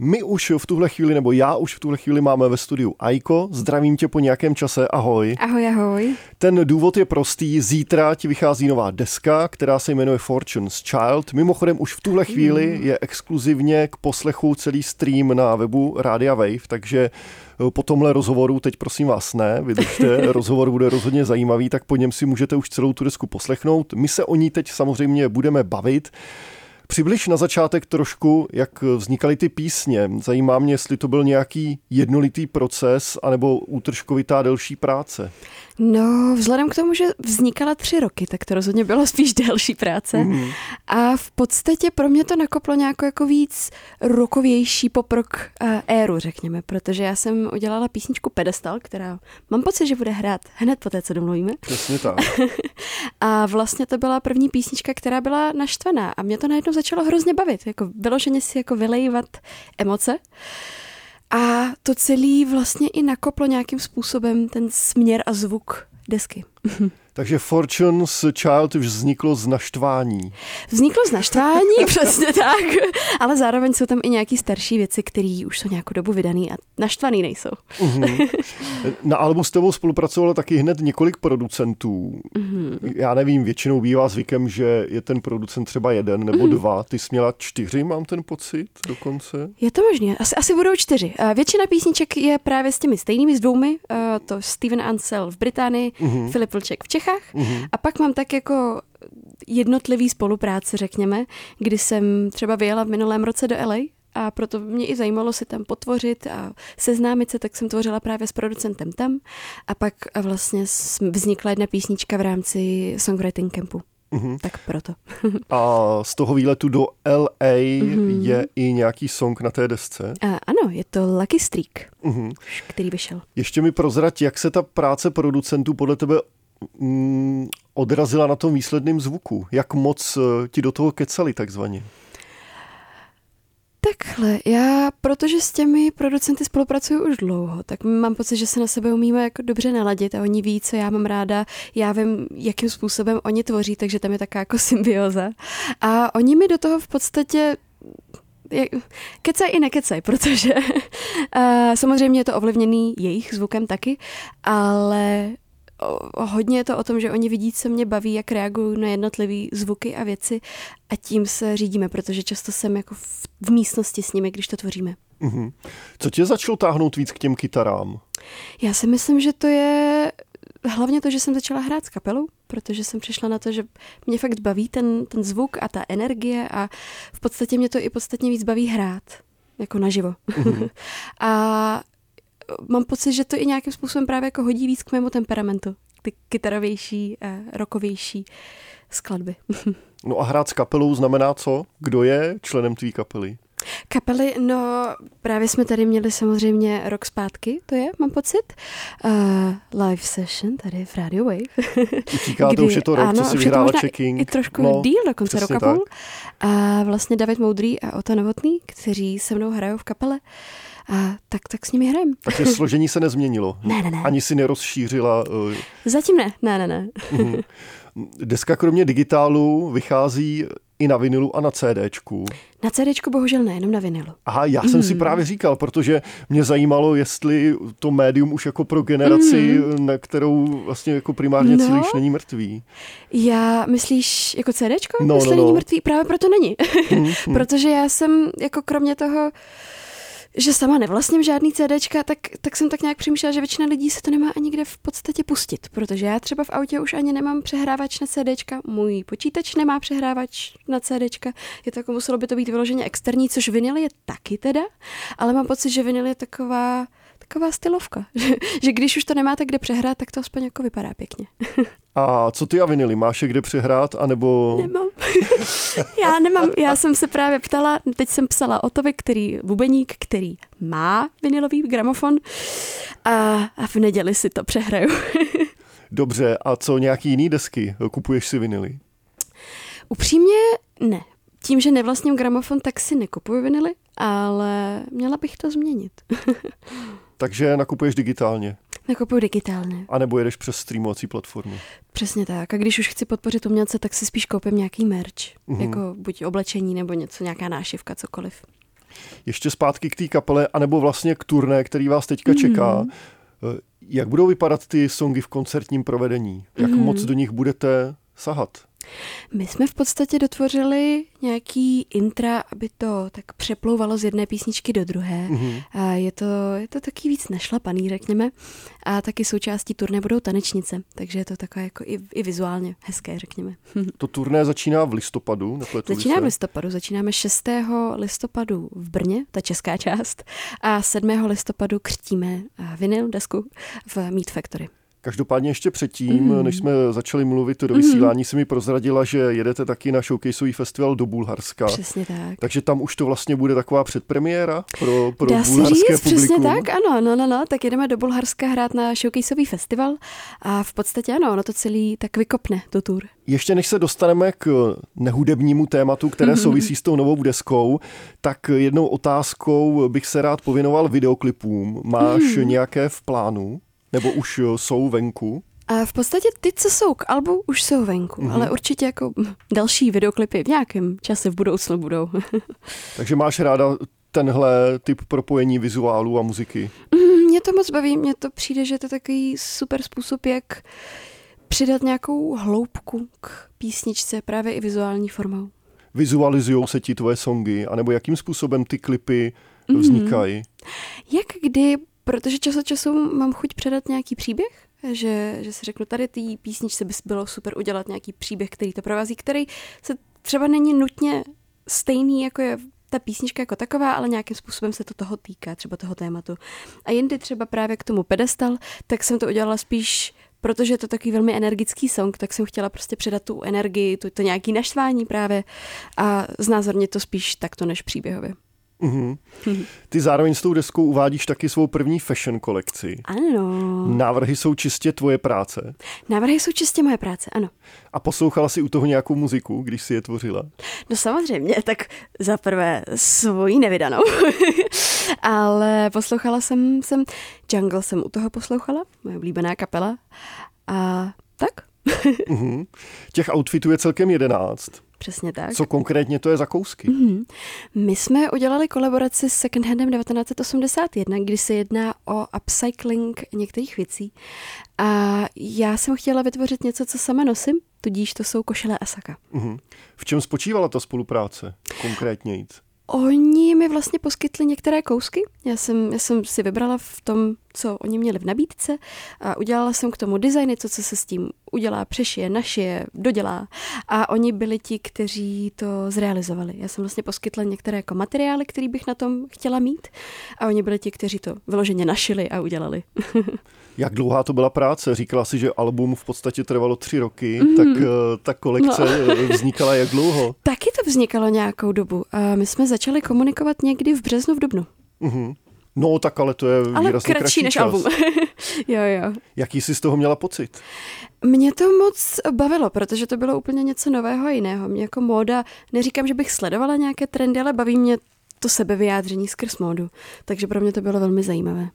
My už v tuhle chvíli, nebo já už v tuhle chvíli máme ve studiu Aiko. Zdravím tě po nějakém čase, ahoj. Ahoj, ahoj. Ten důvod je prostý. Zítra ti vychází nová deska, která se jmenuje Fortune's Child. Mimochodem už v tuhle chvíli mm. je exkluzivně k poslechu celý stream na webu Radia Wave, takže eh, po tomhle rozhovoru, teď prosím vás ne, vydržte, rozhovor bude rozhodně zajímavý, tak po něm si můžete už celou tu desku poslechnout. My se o ní teď samozřejmě budeme bavit. Přibliž na začátek trošku, jak vznikaly ty písně. Zajímá mě, jestli to byl nějaký jednolitý proces anebo útržkovitá delší práce. No, vzhledem k tomu, že vznikala tři roky, tak to rozhodně bylo spíš delší práce. Mm. A v podstatě pro mě to nakoplo nějakou jako víc rokovější poprok uh, éru, řekněme, protože já jsem udělala písničku Pedestal, která mám pocit, že bude hrát hned po té, co domluvíme. Přesně tak. a vlastně to byla první písnička, která byla naštvaná a mě to najednou začalo hrozně bavit, jako vyloženě si jako vylejvat emoce. A to celé vlastně i nakoplo nějakým způsobem ten směr a zvuk desky. Takže Fortune's Child už vzniklo z naštvání. Vzniklo z naštvání, přesně tak. Ale zároveň jsou tam i nějaké starší věci, které už jsou nějakou dobu vydané a naštvaný nejsou. Uh-huh. Na albu s tebou spolupracovalo taky hned několik producentů. Uh-huh. Já nevím, většinou bývá zvykem, že je ten producent třeba jeden nebo uh-huh. dva. Ty jsi měla čtyři, mám ten pocit dokonce. Je to možné, asi, asi budou čtyři. Většina písniček je právě s těmi stejnými, s dvoumi. To Steven Ansel v Británii. Filip Vlček v Čechách Čechách. Mm-hmm. A pak mám tak jako jednotlivý spolupráce, řekněme, kdy jsem třeba vyjela v minulém roce do LA a proto mě i zajímalo si tam potvořit a seznámit se, tak jsem tvořila právě s producentem tam a pak vlastně vznikla jedna písnička v rámci songwriting campu. Mm-hmm. Tak proto. a z toho výletu do LA mm-hmm. je i nějaký song na té desce? A, ano, je to Lucky Streak, mm-hmm. který vyšel. Ještě mi prozrať, jak se ta práce producentů podle tebe odrazila na tom výsledném zvuku? Jak moc eh, ti do toho kecali takzvaně? Takhle, já, protože s těmi producenty spolupracuju už dlouho, tak mám pocit, že se na sebe umíme jako dobře naladit a oni ví, co já mám ráda, já vím, jakým způsobem oni tvoří, takže tam je taká jako symbioza. A oni mi do toho v podstatě kecej i nekecej, protože uh, samozřejmě je to ovlivněný jejich zvukem taky, ale hodně je to o tom, že oni vidí, co mě baví, jak reagují na jednotlivé zvuky a věci a tím se řídíme, protože často jsem jako v, v místnosti s nimi, když to tvoříme. Mm-hmm. Co tě začalo táhnout víc k těm kytarám? Já si myslím, že to je hlavně to, že jsem začala hrát s kapelou, protože jsem přišla na to, že mě fakt baví ten, ten zvuk a ta energie a v podstatě mě to i podstatně víc baví hrát, jako naživo. Mm-hmm. a mám pocit, že to i nějakým způsobem právě jako hodí víc k mému temperamentu. Ty kytarovější, eh, rokovější skladby. no a hrát s kapelou znamená co? Kdo je členem tvý kapely? Kapely, no právě jsme tady měli samozřejmě rok zpátky, to je, mám pocit. Uh, live session tady v Radio Wave. Utíká to už je to rok, ano, co si vyhrála checking. I trošku no, díl, dokonce rok a půl. A vlastně David Moudrý a Ota Novotný, kteří se mnou hrajou v kapele. Uh, tak, tak s nimi hrajem. Takže složení se nezměnilo? Ne, ne, ne. Ani si nerozšířila? Uh... Zatím ne, ne, ne, ne. Mhm. Deska kromě digitálu vychází i na vinilu a na CDčku. Na CDčku bohužel ne, jenom na vinilu. Aha, já jsem mm. si právě říkal, protože mě zajímalo, jestli to médium už jako pro generaci, mm. na kterou vlastně jako primárně no, cílíš, není mrtvý. Já, myslíš jako CDčko? No, Jestli no, no. není mrtvý, právě proto není. Mm, protože já jsem jako kromě toho že sama nevlastním žádný CDčka, tak, tak jsem tak nějak přemýšlela, že většina lidí se to nemá ani kde v podstatě pustit, protože já třeba v autě už ani nemám přehrávač na CDčka, můj počítač nemá přehrávač na CDčka, je to jako muselo by to být vyloženě externí, což vinyl je taky teda, ale mám pocit, že vinyl je taková taková stylovka, že, že když už to nemáte kde přehrát, tak to aspoň jako vypadá pěkně. A co ty a vinily? Máš je kde přehrát, anebo... Nemám. já nemám, já jsem se právě ptala, teď jsem psala Otovi, který, bubeník, který má vinilový gramofon a, a v neděli si to přehraju. Dobře, a co nějaký jiný desky? Kupuješ si vinily? Upřímně ne. Tím, že nevlastním gramofon, tak si nekupuju vinily, ale měla bych to změnit. Takže nakupuješ digitálně? Nakupuju digitálně. A nebo jedeš přes streamovací platformu? Přesně tak. A když už chci podpořit umělce, tak si spíš koupím nějaký merch. Mm-hmm. Jako buď oblečení nebo něco, nějaká nášivka, cokoliv. Ještě zpátky k té kapele, anebo vlastně k turné, který vás teďka mm. čeká. Eh, jak budou vypadat ty songy v koncertním provedení? Jak mm. moc do nich budete sahat? My jsme v podstatě dotvořili nějaký intra, aby to tak přeplouvalo z jedné písničky do druhé. Mm-hmm. A je to, je to taky víc našlapaný, řekněme. A taky součástí turné budou tanečnice, takže je to takové jako i, i vizuálně hezké, řekněme. To turné začíná v listopadu? Začíná se? v listopadu, začínáme 6. listopadu v Brně, ta česká část, a 7. listopadu křtíme vinyl desku v Meat Factory. Každopádně ještě předtím, mm. než jsme začali mluvit do vysílání, mm. si mi prozradila, že jedete taky na showcaseový festival do Bulharska. Přesně tak. Takže tam už to vlastně bude taková předpremiéra pro, pro Dá bulharské říct, publikum. Přesně tak, ano, no, no, no, tak jedeme do Bulharska hrát na showcaseový festival a v podstatě ano, ono to celý tak vykopne, to tour. Ještě než se dostaneme k nehudebnímu tématu, které mm-hmm. souvisí s tou novou deskou, tak jednou otázkou bych se rád pověnoval videoklipům. Máš mm. nějaké v plánu? Nebo už jsou venku? A v podstatě ty, co jsou k albu, už jsou venku, mm-hmm. ale určitě jako další videoklipy v nějakém čase v budoucnu budou. Takže máš ráda tenhle typ propojení vizuálu a muziky? Mm, mě to moc baví, mně to přijde, že to je takový super způsob, jak přidat nějakou hloubku k písničce právě i vizuální formou. Vizualizují se ti tvoje songy, anebo jakým způsobem ty klipy mhm. vznikají? Mm-hmm. Jak kdy protože čas od času mám chuť předat nějaký příběh, že, že si řeknu, tady té písničce by bylo super udělat nějaký příběh, který to provází, který se třeba není nutně stejný, jako je ta písnička jako taková, ale nějakým způsobem se to toho týká, třeba toho tématu. A jindy třeba právě k tomu pedestal, tak jsem to udělala spíš protože je to takový velmi energický song, tak jsem chtěla prostě předat tu energii, to, to nějaký naštvání právě a znázornit to spíš takto než příběhově. Mm-hmm. Ty zároveň s tou deskou uvádíš taky svou první fashion kolekci. Ano. Návrhy jsou čistě tvoje práce. Návrhy jsou čistě moje práce, ano. A poslouchala si u toho nějakou muziku, když si je tvořila? No samozřejmě, tak za prvé svoji nevydanou. Ale poslouchala jsem, jsem, Jungle jsem u toho poslouchala, moje oblíbená kapela. A tak. mm-hmm. Těch outfitů je celkem jedenáct. Přesně tak. Co konkrétně to je za kousky? Mm-hmm. My jsme udělali kolaboraci s Second Handem 1981, kdy se jedná o upcycling některých věcí. A já jsem chtěla vytvořit něco, co sama nosím, tudíž to jsou košile Asaka. Mm-hmm. V čem spočívala ta spolupráce konkrétně? Oni mi vlastně poskytli některé kousky. Já jsem, já jsem si vybrala v tom, co oni měli v nabídce a udělala jsem k tomu designy, co, co se s tím udělá, přešije, našije, dodělá. A oni byli ti, kteří to zrealizovali. Já jsem vlastně poskytla některé jako materiály, které bych na tom chtěla mít a oni byli ti, kteří to vyloženě našili a udělali. Jak dlouhá to byla práce? Říkala si, že album v podstatě trvalo tři roky, mm. tak uh, ta kolekce no. vznikala jak dlouho? Taky to vznikalo nějakou dobu. A my jsme začali komunikovat někdy v březnu, v dubnu. Mm-hmm. No, tak ale to je ale výrazně kratší než čas. album. jo, jo. Jaký jsi z toho měla pocit? Mě to moc bavilo, protože to bylo úplně něco nového a jiného. Mě jako móda, neříkám, že bych sledovala nějaké trendy, ale baví mě to sebevyjádření skrz módu. Takže pro mě to bylo velmi zajímavé.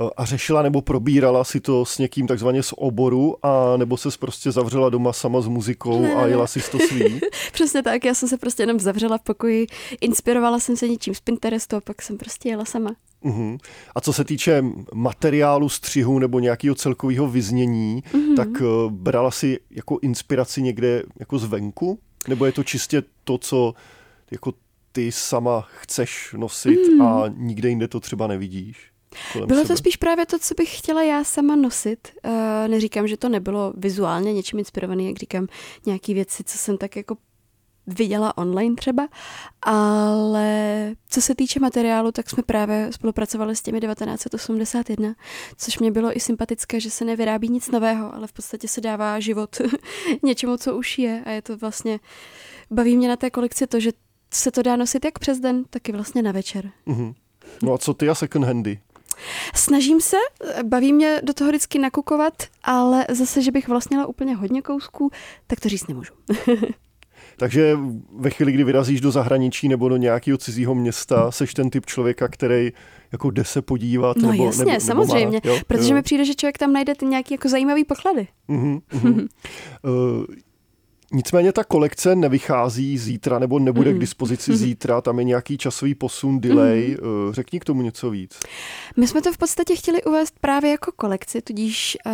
Eh, a řešila nebo probírala si to s někým takzvaně z oboru a nebo se prostě zavřela doma sama s muzikou ne, a jela si to svý? Přesně tak, já jsem se prostě jenom zavřela v pokoji, inspirovala jsem se něčím z Pinterestu a pak jsem prostě jela sama. Uh-huh. A co se týče materiálu střihu nebo nějakého celkového vyznění, uh-huh. tak uh, brala si jako inspiraci někde jako zvenku? Nebo je to čistě to, co jako ty sama chceš nosit uh-huh. a nikde jinde to třeba nevidíš? Bylo sebe. to spíš právě to, co bych chtěla já sama nosit. Uh, neříkám, že to nebylo vizuálně něčím inspirovaný, jak říkám, nějaký věci, co jsem tak jako viděla online třeba, ale co se týče materiálu, tak jsme právě spolupracovali s těmi 1981, což mě bylo i sympatické, že se nevyrábí nic nového, ale v podstatě se dává život něčemu, co už je a je to vlastně, baví mě na té kolekci to, že se to dá nosit jak přes den, tak i vlastně na večer. Mm-hmm. No a co ty a second handy? Snažím se, baví mě do toho vždycky nakukovat, ale zase, že bych vlastnila úplně hodně kousků, tak to říct nemůžu. Takže ve chvíli, kdy vyrazíš do zahraničí nebo do nějakého cizího města, seš ten typ člověka, který jako jde se podívat? No nebo, jasně, nebo, samozřejmě, nebo má, jo? protože jo. mi přijde, že člověk tam najde ty nějaký jako zajímavý poklady. Uh-huh, uh-huh. uh, Nicméně ta kolekce nevychází zítra nebo nebude mm. k dispozici zítra, tam je nějaký časový posun, delay. Mm. Řekni k tomu něco víc. My jsme to v podstatě chtěli uvést právě jako kolekci, tudíž uh,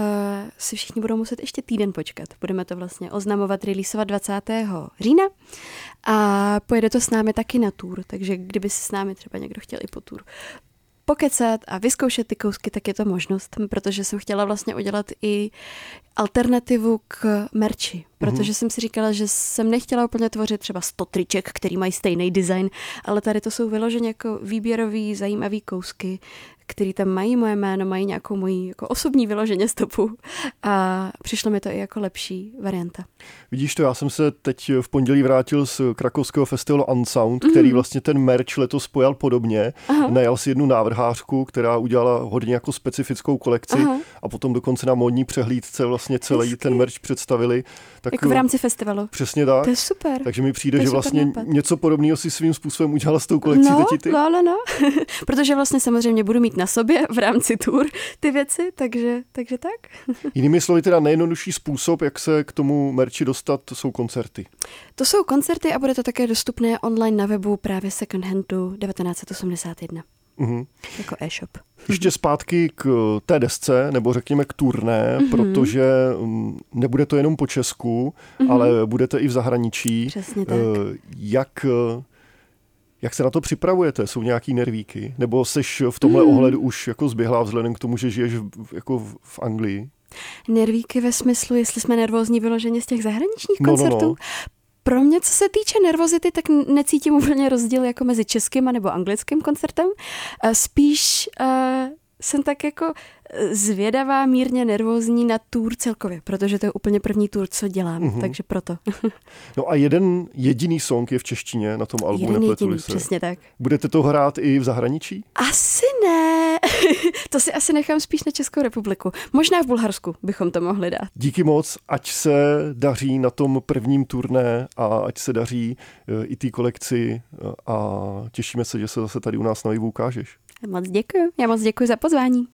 si všichni budou muset ještě týden počkat. Budeme to vlastně oznamovat, releaseovat 20. října a pojede to s námi taky na tour, takže kdyby si s námi třeba někdo chtěl i po tour pokecat a vyzkoušet ty kousky, tak je to možnost, protože jsem chtěla vlastně udělat i alternativu k merči, protože mm-hmm. jsem si říkala, že jsem nechtěla úplně tvořit třeba 100 triček, který mají stejný design, ale tady to jsou vyloženě jako výběrový, zajímavý kousky, který tam mají moje jméno, mají nějakou moji jako osobní vyloženě stopu a přišlo mi to i jako lepší varianta. Vidíš to, já jsem se teď v pondělí vrátil z krakovského festivalu Unsound, mm. který vlastně ten merch letos spojal podobně. Aha. Najal si jednu návrhářku, která udělala hodně jako specifickou kolekci Aha. a potom dokonce na modní přehlídce vlastně celý Hezky. ten merch představili. Tak, jako v rámci festivalu. Přesně tak. To je super. Takže mi přijde, že vlastně nápad. něco podobného si svým způsobem udělala s tou kolekcí no, teď ty. No, no, no. Protože vlastně samozřejmě budu mít na sobě v rámci tour ty věci, takže, takže tak. Jinými slovy teda nejjednodušší způsob, jak se k tomu merči dostat, to jsou koncerty. To jsou koncerty a bude to také dostupné online na webu právě Second Handu 1981. Mm-hmm. Jako e-shop. Ještě zpátky k té desce, nebo řekněme k turné, mm-hmm. protože mm, nebude to jenom po Česku, mm-hmm. ale budete i v zahraničí. Přesně tak. Eh, jak jak se na to připravujete? Jsou nějaký nervíky? Nebo seš v tomhle hmm. ohledu už jako zběhlá vzhledem k tomu, že žiješ v, jako v, Anglii? Nervíky ve smyslu, jestli jsme nervózní vyloženě z těch zahraničních koncertů? No, no, no. Pro mě, co se týče nervozity, tak necítím úplně rozdíl jako mezi českým a nebo anglickým koncertem. Eh, spíš uh, jsem tak jako zvědavá, mírně nervózní na tour celkově, protože to je úplně první tour, co dělám, mm-hmm. takže proto. no a jeden jediný song je v češtině na tom albu, jeden jediný, se. přesně tak. Budete to hrát i v zahraničí? Asi ne. to si asi nechám spíš na Českou republiku. Možná v Bulharsku bychom to mohli dát. Díky moc, ať se daří na tom prvním turné a ať se daří eh, i té kolekci eh, a těšíme se, že se zase tady u nás na ukážeš. Moc děkuji. Já moc děkuji za pozvání.